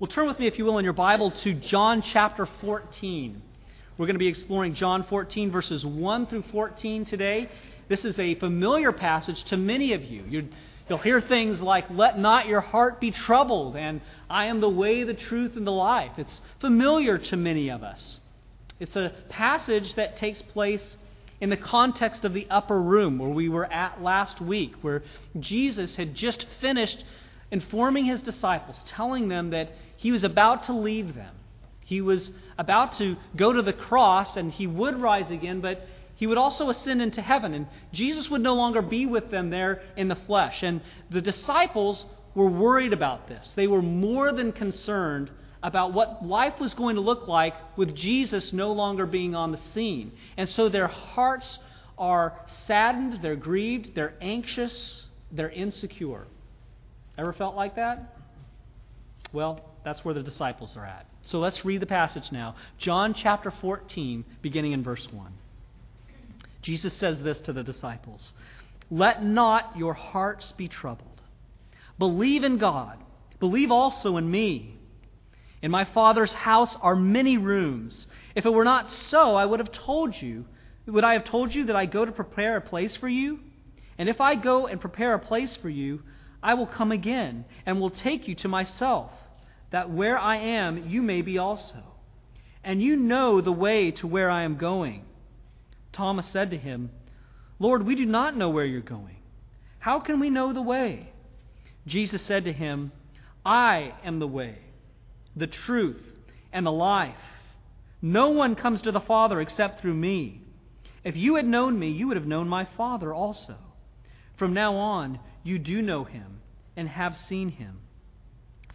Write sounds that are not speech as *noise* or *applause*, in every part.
Well, turn with me, if you will, in your Bible to John chapter 14. We're going to be exploring John 14, verses 1 through 14 today. This is a familiar passage to many of you. you will hear things like, Let not your heart be troubled, and I am the way, the truth, and the life. It's familiar to many of us. It's a passage that takes place in the context of the upper room where we were at last week, where Jesus had just finished informing his disciples, telling them that he was about to leave them. He was about to go to the cross and he would rise again, but he would also ascend into heaven. And Jesus would no longer be with them there in the flesh. And the disciples were worried about this. They were more than concerned about what life was going to look like with Jesus no longer being on the scene. And so their hearts are saddened, they're grieved, they're anxious, they're insecure. Ever felt like that? Well, that's where the disciples are at. So let's read the passage now. John chapter 14, beginning in verse 1. Jesus says this to the disciples Let not your hearts be troubled. Believe in God. Believe also in me. In my Father's house are many rooms. If it were not so, I would have told you. Would I have told you that I go to prepare a place for you? And if I go and prepare a place for you, I will come again and will take you to myself that where I am, you may be also. And you know the way to where I am going. Thomas said to him, Lord, we do not know where you're going. How can we know the way? Jesus said to him, I am the way, the truth, and the life. No one comes to the Father except through me. If you had known me, you would have known my Father also. From now on, you do know him and have seen him.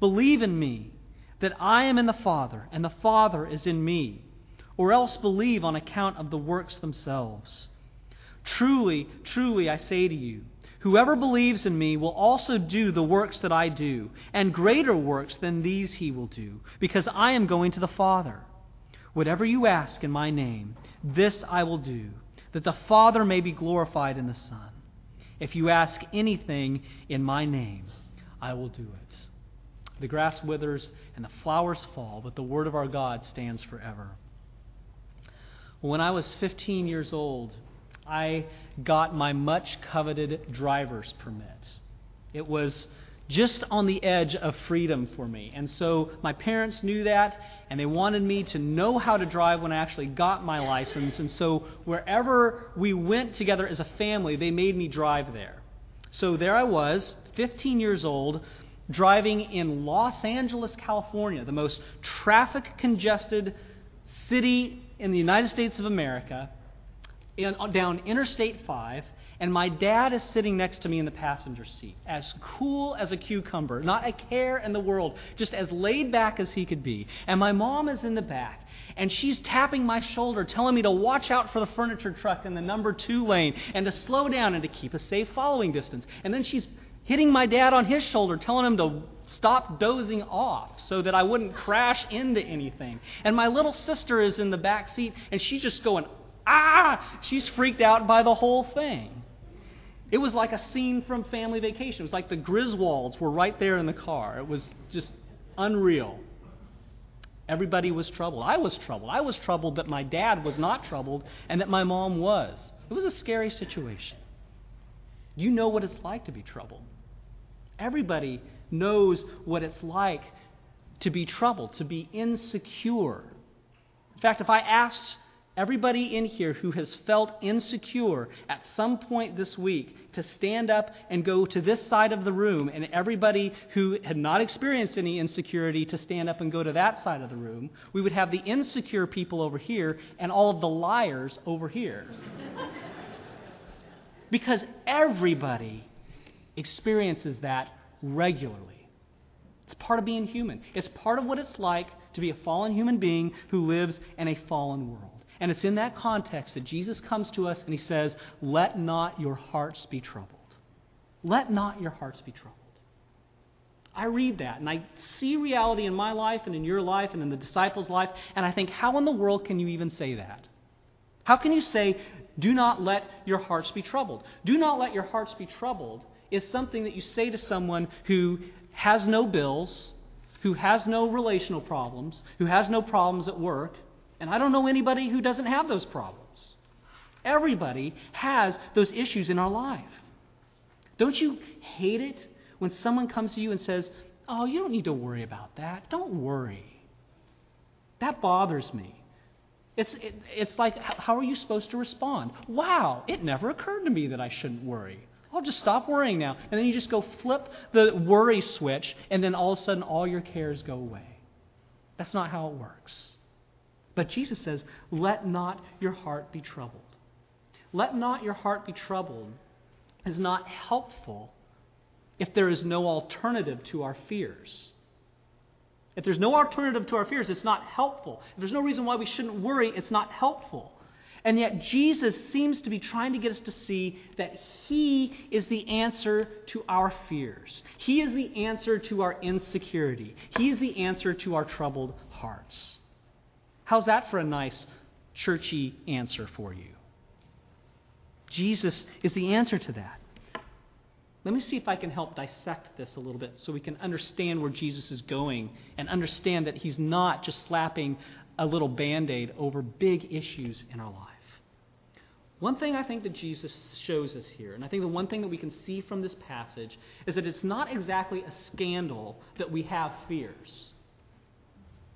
Believe in me that I am in the Father, and the Father is in me, or else believe on account of the works themselves. Truly, truly, I say to you, whoever believes in me will also do the works that I do, and greater works than these he will do, because I am going to the Father. Whatever you ask in my name, this I will do, that the Father may be glorified in the Son. If you ask anything in my name, I will do it. The grass withers and the flowers fall, but the word of our God stands forever. When I was 15 years old, I got my much coveted driver's permit. It was just on the edge of freedom for me. And so my parents knew that, and they wanted me to know how to drive when I actually got my license. And so wherever we went together as a family, they made me drive there. So there I was, 15 years old, driving in Los Angeles, California, the most traffic congested city in the United States of America, in, down Interstate 5, and my dad is sitting next to me in the passenger seat, as cool as a cucumber, not a care in the world, just as laid back as he could be. And my mom is in the back, and she's tapping my shoulder, telling me to watch out for the furniture truck in the number two lane, and to slow down and to keep a safe following distance. And then she's hitting my dad on his shoulder, telling him to stop dozing off so that I wouldn't crash into anything. And my little sister is in the back seat, and she's just going, ah! She's freaked out by the whole thing. It was like a scene from Family Vacation. It was like the Griswolds were right there in the car. It was just unreal. Everybody was troubled. I was troubled. I was troubled that my dad was not troubled and that my mom was. It was a scary situation. You know what it's like to be troubled. Everybody knows what it's like to be troubled, to be insecure. In fact, if I asked everybody in here who has felt insecure at some point this week to stand up and go to this side of the room, and everybody who had not experienced any insecurity to stand up and go to that side of the room, we would have the insecure people over here and all of the liars over here. *laughs* because everybody experiences that regularly. It's part of being human. It's part of what it's like to be a fallen human being who lives in a fallen world. And it's in that context that Jesus comes to us and he says, Let not your hearts be troubled. Let not your hearts be troubled. I read that and I see reality in my life and in your life and in the disciples' life, and I think, how in the world can you even say that? How can you say, do not let your hearts be troubled? Do not let your hearts be troubled is something that you say to someone who has no bills, who has no relational problems, who has no problems at work, and I don't know anybody who doesn't have those problems. Everybody has those issues in our life. Don't you hate it when someone comes to you and says, Oh, you don't need to worry about that. Don't worry. That bothers me. It's, it, it's like, how are you supposed to respond? Wow, it never occurred to me that I shouldn't worry. I'll just stop worrying now. And then you just go flip the worry switch, and then all of a sudden all your cares go away. That's not how it works. But Jesus says, Let not your heart be troubled. Let not your heart be troubled is not helpful if there is no alternative to our fears. If there's no alternative to our fears, it's not helpful. If there's no reason why we shouldn't worry, it's not helpful. And yet, Jesus seems to be trying to get us to see that He is the answer to our fears. He is the answer to our insecurity. He is the answer to our troubled hearts. How's that for a nice, churchy answer for you? Jesus is the answer to that. Let me see if I can help dissect this a little bit so we can understand where Jesus is going and understand that he's not just slapping a little band aid over big issues in our life. One thing I think that Jesus shows us here, and I think the one thing that we can see from this passage, is that it's not exactly a scandal that we have fears.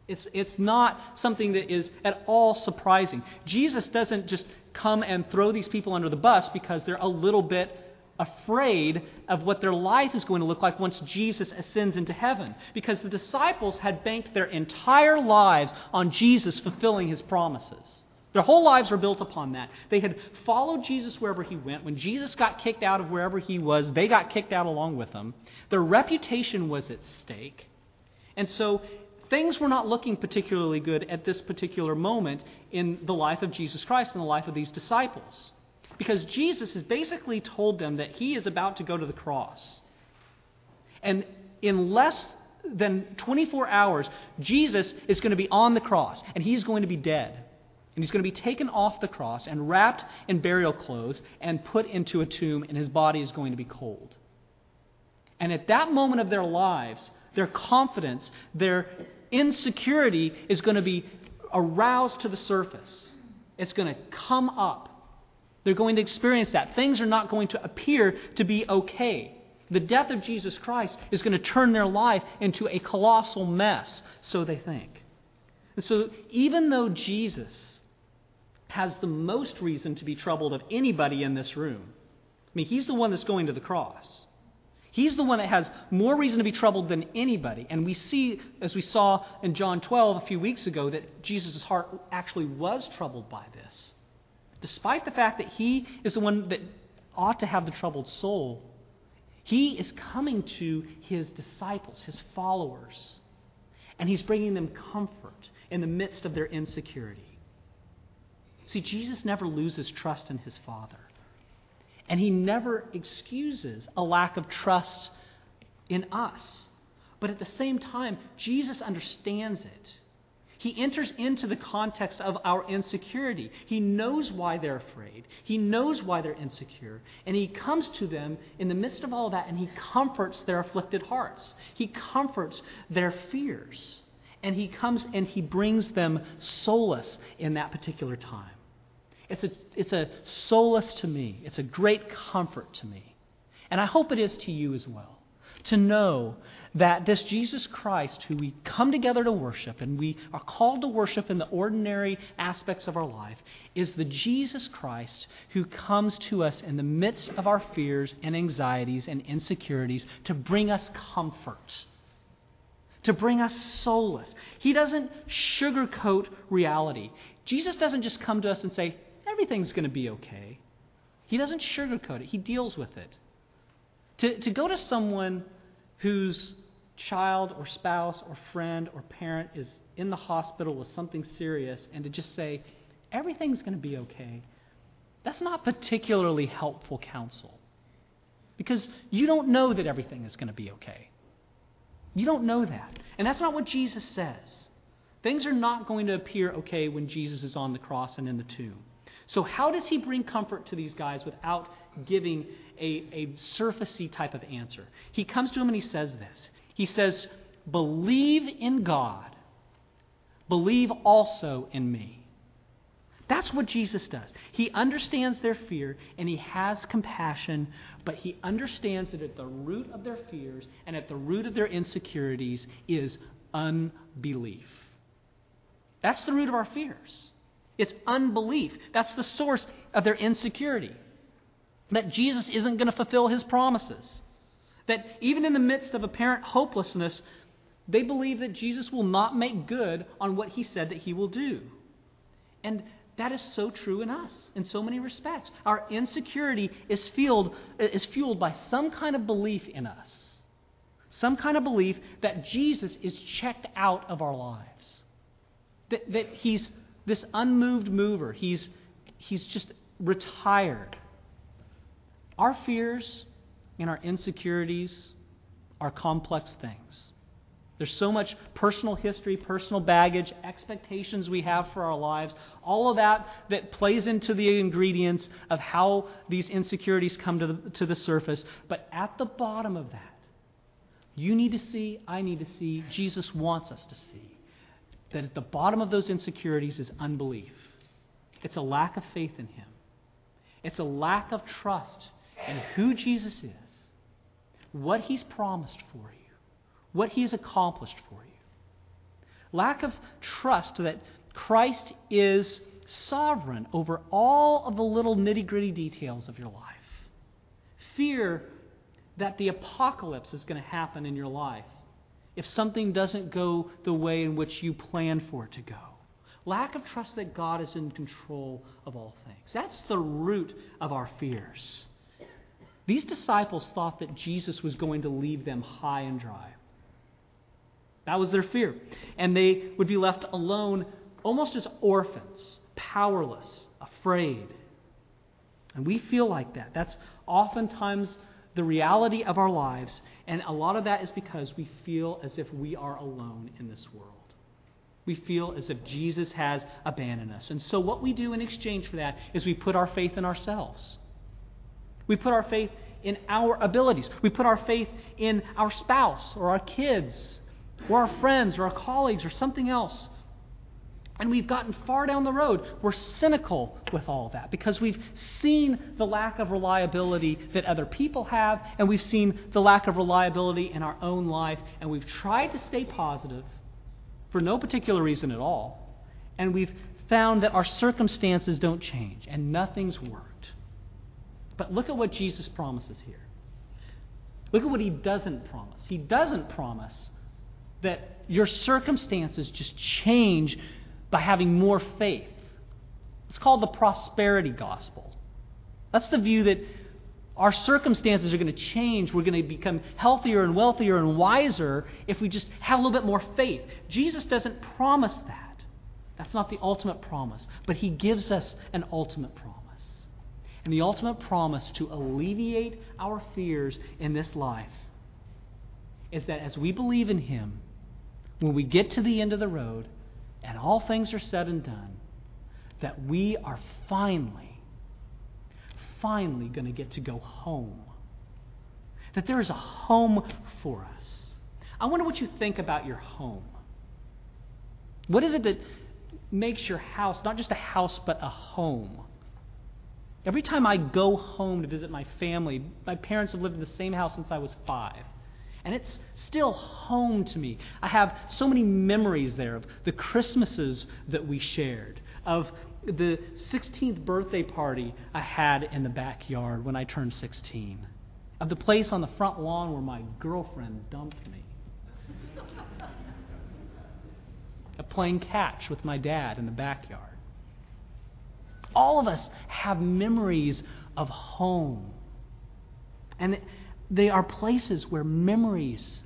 It's, it's not something that is at all surprising. Jesus doesn't just come and throw these people under the bus because they're a little bit afraid of what their life is going to look like once Jesus ascends into heaven. Because the disciples had banked their entire lives on Jesus fulfilling his promises. Their whole lives were built upon that. They had followed Jesus wherever he went. When Jesus got kicked out of wherever he was, they got kicked out along with him. Their reputation was at stake. And so things were not looking particularly good at this particular moment in the life of Jesus Christ and the life of these disciples. Because Jesus has basically told them that he is about to go to the cross. And in less than 24 hours, Jesus is going to be on the cross, and he's going to be dead. And he's going to be taken off the cross and wrapped in burial clothes and put into a tomb, and his body is going to be cold. And at that moment of their lives, their confidence, their insecurity is going to be aroused to the surface. It's going to come up. They're going to experience that. Things are not going to appear to be okay. The death of Jesus Christ is going to turn their life into a colossal mess, so they think. And so, even though Jesus has the most reason to be troubled of anybody in this room, I mean, he's the one that's going to the cross. He's the one that has more reason to be troubled than anybody. And we see, as we saw in John 12 a few weeks ago, that Jesus' heart actually was troubled by this. Despite the fact that he is the one that ought to have the troubled soul, he is coming to his disciples, his followers, and he's bringing them comfort in the midst of their insecurity. See, Jesus never loses trust in his Father. And he never excuses a lack of trust in us. But at the same time, Jesus understands it. He enters into the context of our insecurity. He knows why they're afraid. He knows why they're insecure. And he comes to them in the midst of all that and he comforts their afflicted hearts. He comforts their fears. And he comes and he brings them solace in that particular time. It's a, it's a solace to me, it's a great comfort to me. And I hope it is to you as well to know that this Jesus Christ, who we come together to worship and we are called to worship in the ordinary aspects of our life, is the Jesus Christ who comes to us in the midst of our fears and anxieties and insecurities to bring us comfort, to bring us solace. He doesn't sugarcoat reality. Jesus doesn't just come to us and say, everything's going to be okay. He doesn't sugarcoat it, he deals with it. To, to go to someone whose child or spouse or friend or parent is in the hospital with something serious and to just say, everything's going to be okay, that's not particularly helpful counsel. Because you don't know that everything is going to be okay. You don't know that. And that's not what Jesus says. Things are not going to appear okay when Jesus is on the cross and in the tomb. So, how does he bring comfort to these guys without giving a, a surfacey type of answer? He comes to him and he says this He says, Believe in God, believe also in me. That's what Jesus does. He understands their fear and he has compassion, but he understands that at the root of their fears and at the root of their insecurities is unbelief. That's the root of our fears. It's unbelief. That's the source of their insecurity. That Jesus isn't going to fulfill his promises. That even in the midst of apparent hopelessness, they believe that Jesus will not make good on what he said that he will do. And that is so true in us in so many respects. Our insecurity is fueled, is fueled by some kind of belief in us, some kind of belief that Jesus is checked out of our lives, that, that he's this unmoved mover, he's, he's just retired. Our fears and our insecurities are complex things. There's so much personal history, personal baggage, expectations we have for our lives, all of that that plays into the ingredients of how these insecurities come to the, to the surface. But at the bottom of that, you need to see, I need to see, Jesus wants us to see that at the bottom of those insecurities is unbelief. It's a lack of faith in Him, it's a lack of trust in who Jesus is, what He's promised for you what he has accomplished for you. Lack of trust that Christ is sovereign over all of the little nitty gritty details of your life. Fear that the apocalypse is going to happen in your life if something doesn't go the way in which you plan for it to go. Lack of trust that God is in control of all things. That's the root of our fears. These disciples thought that Jesus was going to leave them high and dry. That was their fear. And they would be left alone almost as orphans, powerless, afraid. And we feel like that. That's oftentimes the reality of our lives. And a lot of that is because we feel as if we are alone in this world. We feel as if Jesus has abandoned us. And so, what we do in exchange for that is we put our faith in ourselves. We put our faith in our abilities. We put our faith in our spouse or our kids or our friends or our colleagues or something else. And we've gotten far down the road. We're cynical with all that because we've seen the lack of reliability that other people have, and we've seen the lack of reliability in our own life, and we've tried to stay positive for no particular reason at all. And we've found that our circumstances don't change, and nothing's worked. But look at what Jesus promises here. Look at what he doesn't promise. He doesn't promise that your circumstances just change by having more faith. It's called the prosperity gospel. That's the view that our circumstances are going to change. We're going to become healthier and wealthier and wiser if we just have a little bit more faith. Jesus doesn't promise that. That's not the ultimate promise. But he gives us an ultimate promise. And the ultimate promise to alleviate our fears in this life is that as we believe in him, when we get to the end of the road and all things are said and done, that we are finally, finally going to get to go home. That there is a home for us. I wonder what you think about your home. What is it that makes your house not just a house, but a home? Every time I go home to visit my family, my parents have lived in the same house since I was five. And it's still home to me. I have so many memories there of the Christmases that we shared, of the 16th birthday party I had in the backyard when I turned 16, of the place on the front lawn where my girlfriend dumped me, *laughs* of playing catch with my dad in the backyard. All of us have memories of home. And they are places where memories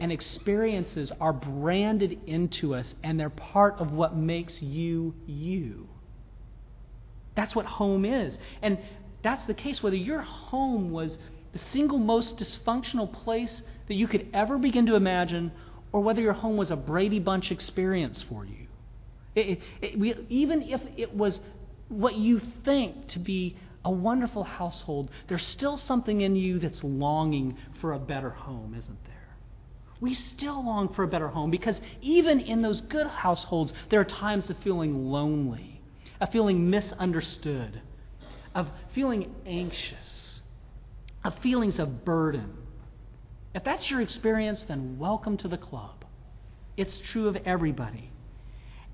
and experiences are branded into us, and they're part of what makes you you. That's what home is. And that's the case whether your home was the single most dysfunctional place that you could ever begin to imagine, or whether your home was a Brady Bunch experience for you. It, it, we, even if it was what you think to be a wonderful household, there's still something in you that's longing for a better home, isn't there? We still long for a better home because even in those good households, there are times of feeling lonely, of feeling misunderstood, of feeling anxious, of feelings of burden. If that's your experience, then welcome to the club. It's true of everybody.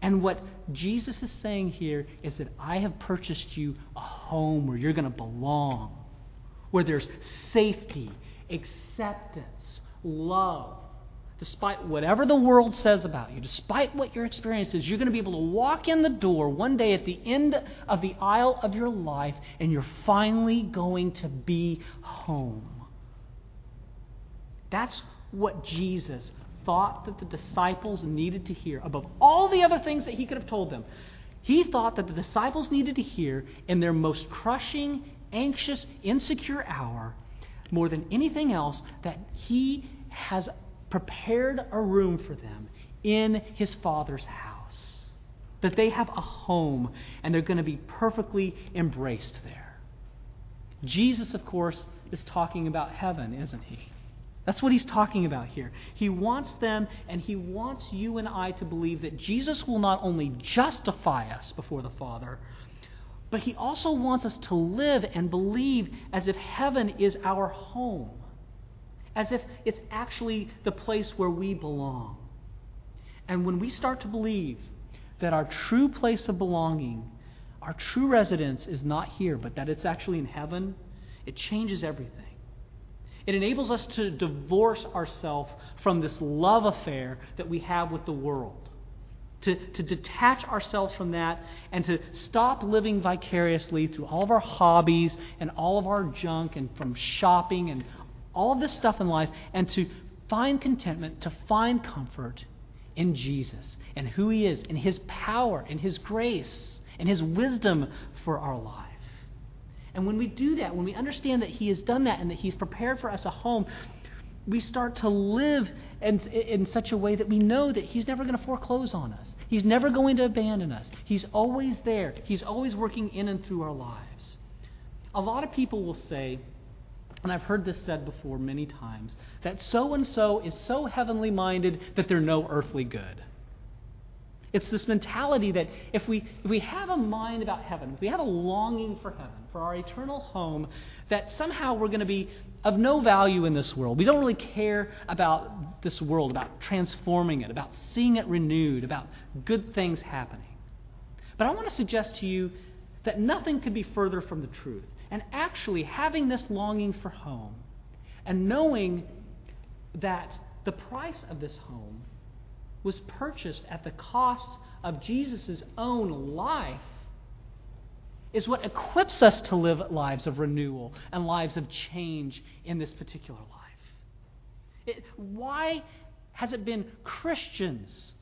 And what Jesus is saying here is that I have purchased you a home where you're going to belong, where there's safety, acceptance, love. Despite whatever the world says about you, despite what your experience is, you're going to be able to walk in the door one day at the end of the aisle of your life, and you're finally going to be home. That's what Jesus thought that the disciples needed to hear above all the other things that he could have told them. He thought that the disciples needed to hear in their most crushing, anxious, insecure hour, more than anything else, that he has prepared a room for them in his Father's house. That they have a home and they're going to be perfectly embraced there. Jesus, of course, is talking about heaven, isn't he? That's what he's talking about here. He wants them and he wants you and I to believe that Jesus will not only justify us before the Father, but he also wants us to live and believe as if heaven is our home, as if it's actually the place where we belong. And when we start to believe that our true place of belonging, our true residence is not here, but that it's actually in heaven, it changes everything. It enables us to divorce ourselves from this love affair that we have with the world. To, to detach ourselves from that and to stop living vicariously through all of our hobbies and all of our junk and from shopping and all of this stuff in life and to find contentment, to find comfort in Jesus and who He is, in His power, in His grace, in His wisdom for our lives. And when we do that, when we understand that He has done that and that He's prepared for us a home, we start to live in, in such a way that we know that He's never going to foreclose on us. He's never going to abandon us. He's always there. He's always working in and through our lives. A lot of people will say, and I've heard this said before many times, that so and so is so heavenly minded that they're no earthly good. It's this mentality that if we, if we have a mind about heaven, if we have a longing for heaven, for our eternal home, that somehow we're going to be of no value in this world. We don't really care about this world, about transforming it, about seeing it renewed, about good things happening. But I want to suggest to you that nothing could be further from the truth. And actually, having this longing for home and knowing that the price of this home was purchased at the cost of Jesus' own life is what equips us to live lives of renewal and lives of change in this particular life. It, why has it been Christians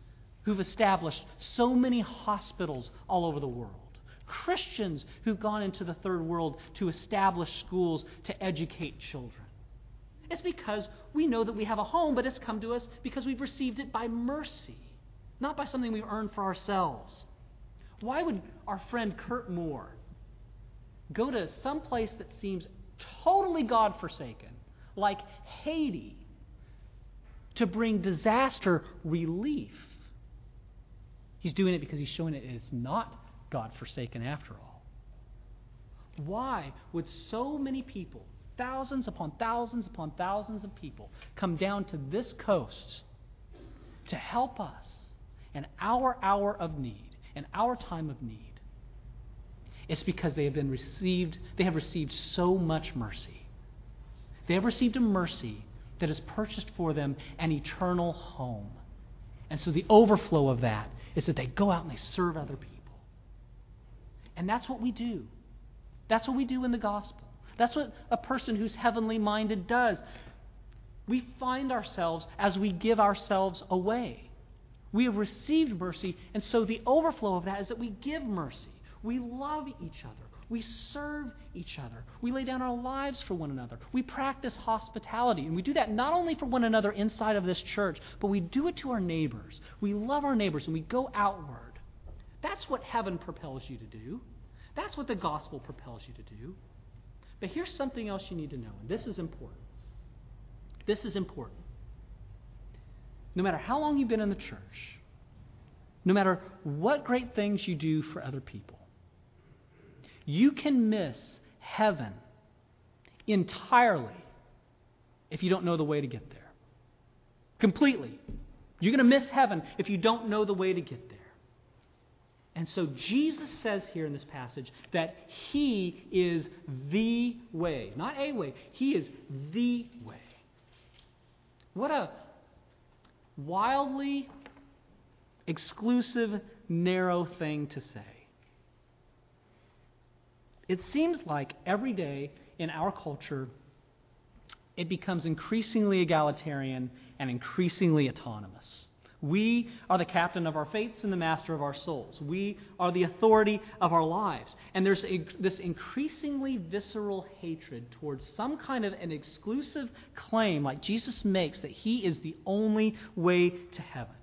who've established so many hospitals all over the world? Christians who've gone into the third world to establish schools to educate children. It's because we know that we have a home, but it's come to us because we've received it by mercy, not by something we've earned for ourselves. Why would our friend Kurt Moore go to some place that seems totally God forsaken, like Haiti, to bring disaster relief? He's doing it because he's showing it it's not God forsaken after all. Why would so many people thousands upon thousands upon thousands of people come down to this coast to help us in our hour of need, in our time of need. It's because they have been received, they have received so much mercy. They have received a mercy that has purchased for them an eternal home. And so the overflow of that is that they go out and they serve other people. And that's what we do. That's what we do in the gospel. That's what a person who's heavenly minded does. We find ourselves as we give ourselves away. We have received mercy, and so the overflow of that is that we give mercy. We love each other. We serve each other. We lay down our lives for one another. We practice hospitality. And we do that not only for one another inside of this church, but we do it to our neighbors. We love our neighbors and we go outward. That's what heaven propels you to do. That's what the gospel propels you to do. But here's something else you need to know, and this is important. This is important. No matter how long you've been in the church, no matter what great things you do for other people, you can miss heaven entirely if you don't know the way to get there. Completely. You're going to miss heaven if you don't know the way to get there. And so Jesus says here in this passage that He is the way. Not a way, He is the way. What a wildly exclusive, narrow thing to say. It seems like every day in our culture, it becomes increasingly egalitarian and increasingly autonomous. We are the captain of our fates and the master of our souls. We are the authority of our lives. And there's this increasingly visceral hatred towards some kind of an exclusive claim, like Jesus makes, that he is the only way to heaven.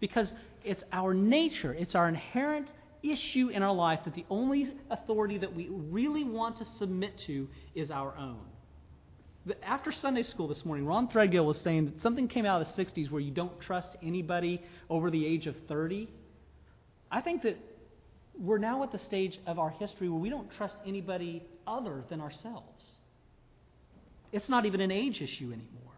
Because it's our nature, it's our inherent issue in our life that the only authority that we really want to submit to is our own. After Sunday school this morning, Ron Threadgill was saying that something came out of the 60s where you don't trust anybody over the age of 30. I think that we're now at the stage of our history where we don't trust anybody other than ourselves. It's not even an age issue anymore.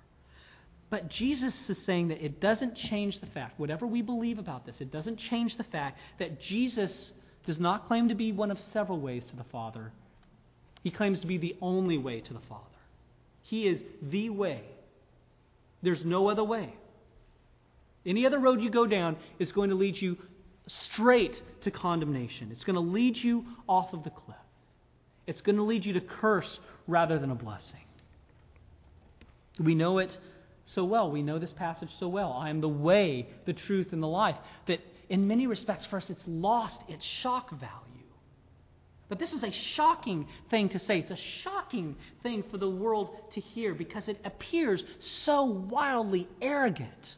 But Jesus is saying that it doesn't change the fact, whatever we believe about this, it doesn't change the fact that Jesus does not claim to be one of several ways to the Father. He claims to be the only way to the Father. He is the way. There's no other way. Any other road you go down is going to lead you straight to condemnation. It's going to lead you off of the cliff. It's going to lead you to curse rather than a blessing. We know it so well. We know this passage so well. I am the way, the truth, and the life. That in many respects, for us, it's lost its shock value. But this is a shocking thing to say. It's a shocking thing for the world to hear because it appears so wildly arrogant.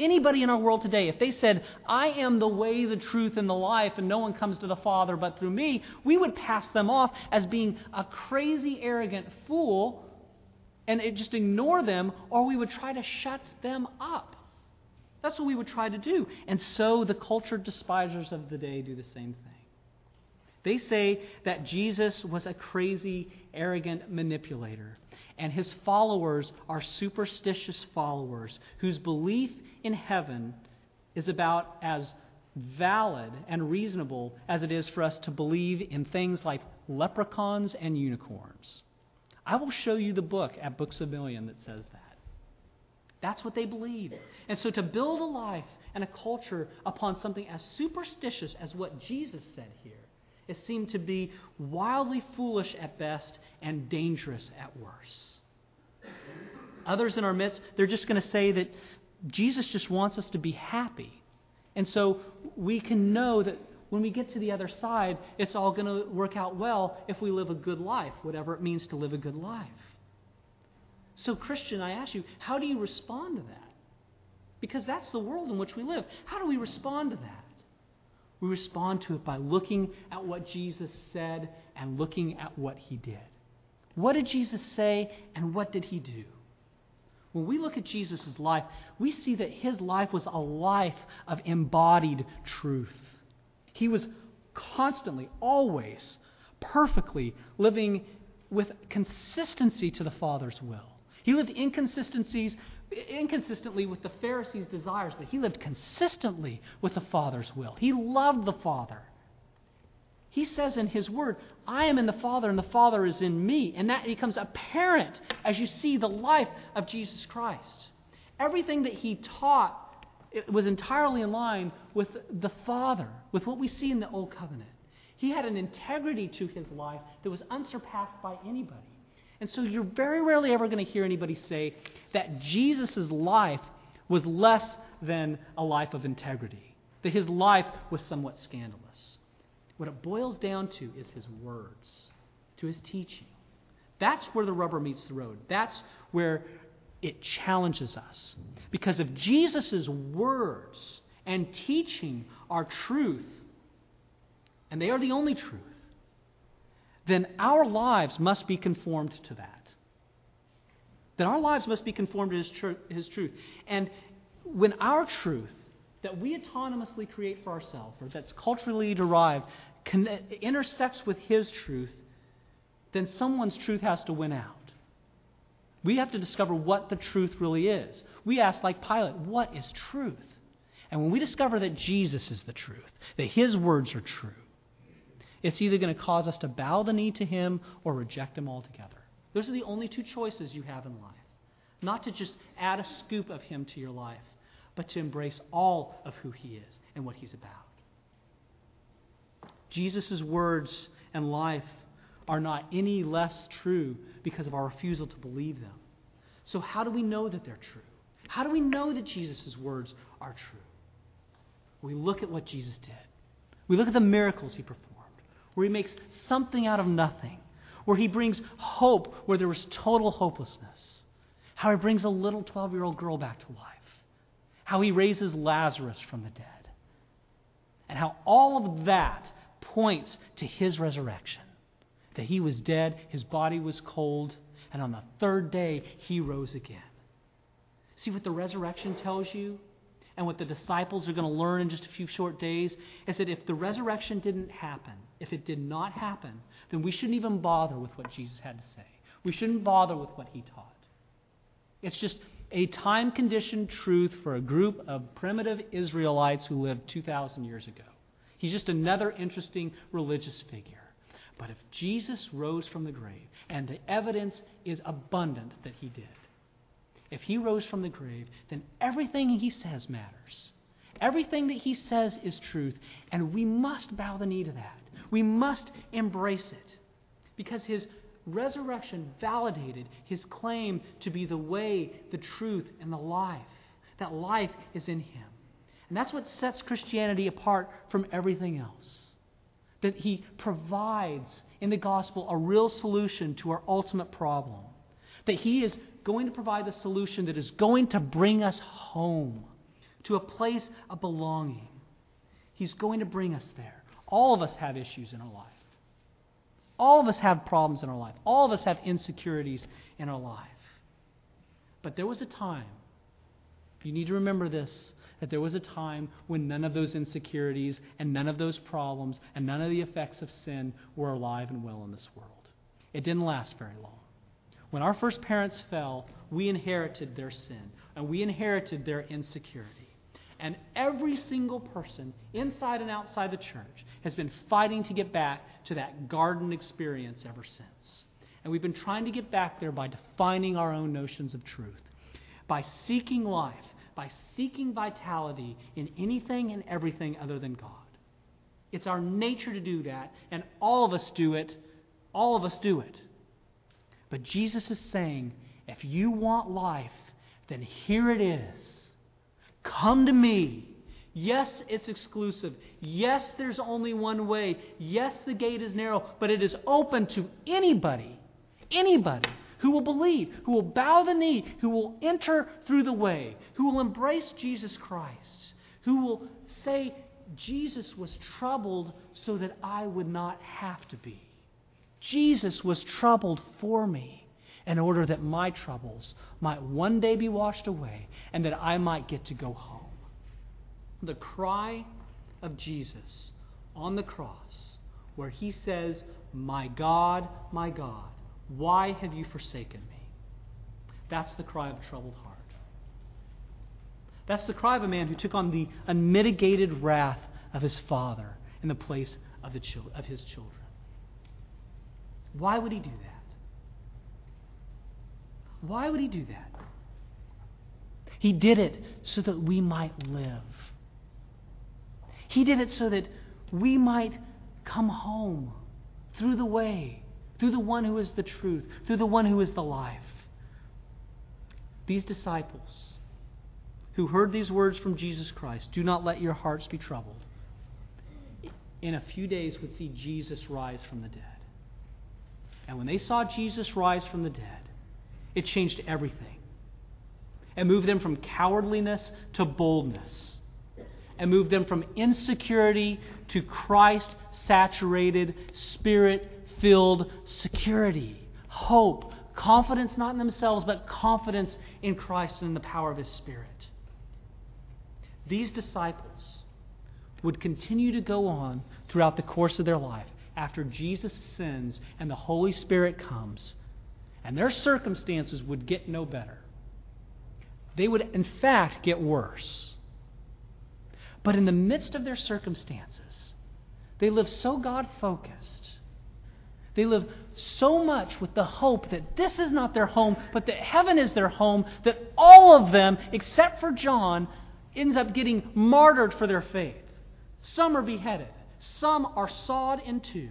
Anybody in our world today, if they said, I am the way, the truth, and the life, and no one comes to the Father but through me, we would pass them off as being a crazy, arrogant fool and just ignore them, or we would try to shut them up. That's what we would try to do. And so the cultured despisers of the day do the same thing. They say that Jesus was a crazy, arrogant manipulator, and his followers are superstitious followers whose belief in heaven is about as valid and reasonable as it is for us to believe in things like leprechauns and unicorns. I will show you the book at Books a Million that says that. That's what they believe. And so to build a life and a culture upon something as superstitious as what Jesus said here it seemed to be wildly foolish at best and dangerous at worst. Others in our midst, they're just going to say that Jesus just wants us to be happy. And so we can know that when we get to the other side, it's all going to work out well if we live a good life, whatever it means to live a good life. So, Christian, I ask you, how do you respond to that? Because that's the world in which we live. How do we respond to that? We respond to it by looking at what Jesus said and looking at what he did. What did Jesus say and what did he do? When we look at Jesus' life, we see that his life was a life of embodied truth. He was constantly, always, perfectly living with consistency to the Father's will. He lived inconsistencies inconsistently with the Pharisees' desires, but he lived consistently with the Father's will. He loved the Father. He says in his word, I am in the Father, and the Father is in me. And that becomes apparent as you see the life of Jesus Christ. Everything that he taught was entirely in line with the Father, with what we see in the Old Covenant. He had an integrity to his life that was unsurpassed by anybody. And so you're very rarely ever going to hear anybody say that Jesus' life was less than a life of integrity, that his life was somewhat scandalous. What it boils down to is his words, to his teaching. That's where the rubber meets the road. That's where it challenges us. Because if Jesus' words and teaching are truth, and they are the only truth, then our lives must be conformed to that. Then our lives must be conformed to his, tr- his truth. And when our truth that we autonomously create for ourselves, or that's culturally derived, con- intersects with his truth, then someone's truth has to win out. We have to discover what the truth really is. We ask, like Pilate, what is truth? And when we discover that Jesus is the truth, that his words are true, it's either going to cause us to bow the knee to him or reject him altogether. Those are the only two choices you have in life. Not to just add a scoop of him to your life, but to embrace all of who he is and what he's about. Jesus' words and life are not any less true because of our refusal to believe them. So, how do we know that they're true? How do we know that Jesus' words are true? We look at what Jesus did, we look at the miracles he performed, where he makes something out of nothing, where he brings hope where there was total hopelessness, how he brings a little 12 year old girl back to life, how he raises Lazarus from the dead, and how all of that points to his resurrection that he was dead, his body was cold, and on the third day he rose again. See what the resurrection tells you? And what the disciples are going to learn in just a few short days is that if the resurrection didn't happen, if it did not happen, then we shouldn't even bother with what Jesus had to say. We shouldn't bother with what he taught. It's just a time conditioned truth for a group of primitive Israelites who lived 2,000 years ago. He's just another interesting religious figure. But if Jesus rose from the grave, and the evidence is abundant that he did, if he rose from the grave, then everything he says matters. Everything that he says is truth, and we must bow the knee to that. We must embrace it. Because his resurrection validated his claim to be the way, the truth, and the life. That life is in him. And that's what sets Christianity apart from everything else that He provides in the gospel a real solution to our ultimate problem. That He is going to provide the solution that is going to bring us home to a place of belonging. He's going to bring us there. All of us have issues in our life. All of us have problems in our life. All of us have insecurities in our life. But there was a time, you need to remember this, that there was a time when none of those insecurities and none of those problems and none of the effects of sin were alive and well in this world. It didn't last very long. When our first parents fell, we inherited their sin and we inherited their insecurity. And every single person, inside and outside the church, has been fighting to get back to that garden experience ever since. And we've been trying to get back there by defining our own notions of truth, by seeking life by seeking vitality in anything and everything other than God. It's our nature to do that, and all of us do it. All of us do it. But Jesus is saying, if you want life, then here it is. Come to me. Yes, it's exclusive. Yes, there's only one way. Yes, the gate is narrow, but it is open to anybody. Anybody who will believe, who will bow the knee, who will enter through the way, who will embrace Jesus Christ, who will say, Jesus was troubled so that I would not have to be. Jesus was troubled for me in order that my troubles might one day be washed away and that I might get to go home. The cry of Jesus on the cross, where he says, My God, my God, why have you forsaken me? That's the cry of a troubled heart. That's the cry of a man who took on the unmitigated wrath of his father in the place of, the of his children. Why would he do that? Why would he do that? He did it so that we might live. He did it so that we might come home through the way through the one who is the truth, through the one who is the life. These disciples who heard these words from Jesus Christ, do not let your hearts be troubled, in a few days would see Jesus rise from the dead. And when they saw Jesus rise from the dead, it changed everything. It moved them from cowardliness to boldness. It moved them from insecurity to Christ saturated, spirit filled security, hope, confidence not in themselves, but confidence in Christ and in the power of His Spirit. These disciples would continue to go on throughout the course of their life after Jesus ascends and the Holy Spirit comes, and their circumstances would get no better. They would, in fact, get worse. But in the midst of their circumstances, they live so God focused. They live so much with the hope that this is not their home, but that heaven is their home, that all of them, except for John, ends up getting martyred for their faith. Some are beheaded. Some are sawed in two.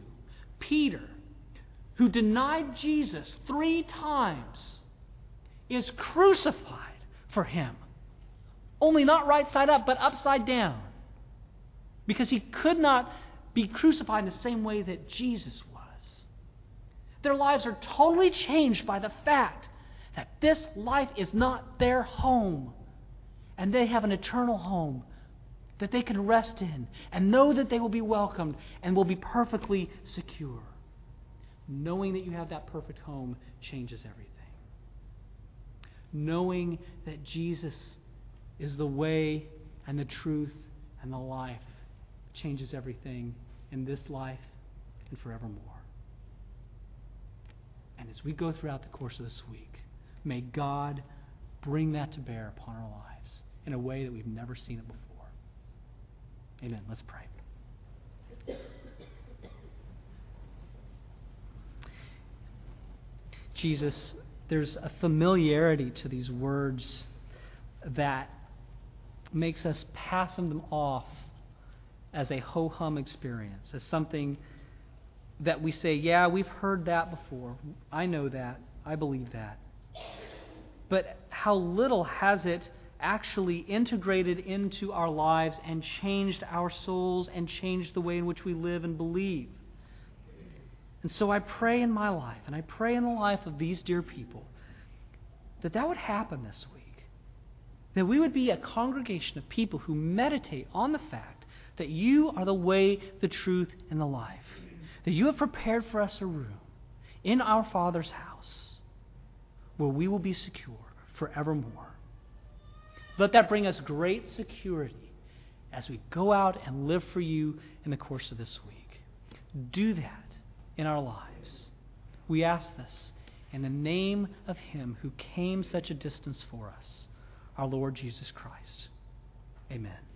Peter, who denied Jesus three times, is crucified for him. Only not right side up, but upside down. Because he could not be crucified in the same way that Jesus was. Their lives are totally changed by the fact that this life is not their home. And they have an eternal home that they can rest in and know that they will be welcomed and will be perfectly secure. Knowing that you have that perfect home changes everything. Knowing that Jesus is the way and the truth and the life changes everything in this life and forevermore. And as we go throughout the course of this week, may God bring that to bear upon our lives in a way that we've never seen it before. Amen. Let's pray. Jesus, there's a familiarity to these words that makes us pass them off as a ho hum experience, as something that we say, yeah, we've heard that before. I know that. I believe that. But how little has it actually integrated into our lives and changed our souls and changed the way in which we live and believe. And so I pray in my life, and I pray in the life of these dear people, that that would happen this week. That we would be a congregation of people who meditate on the fact that you are the way, the truth, and the life. That you have prepared for us a room in our Father's house where we will be secure forevermore. Let that bring us great security as we go out and live for you in the course of this week. Do that in our lives. We ask this in the name of Him who came such a distance for us, our Lord Jesus Christ. Amen.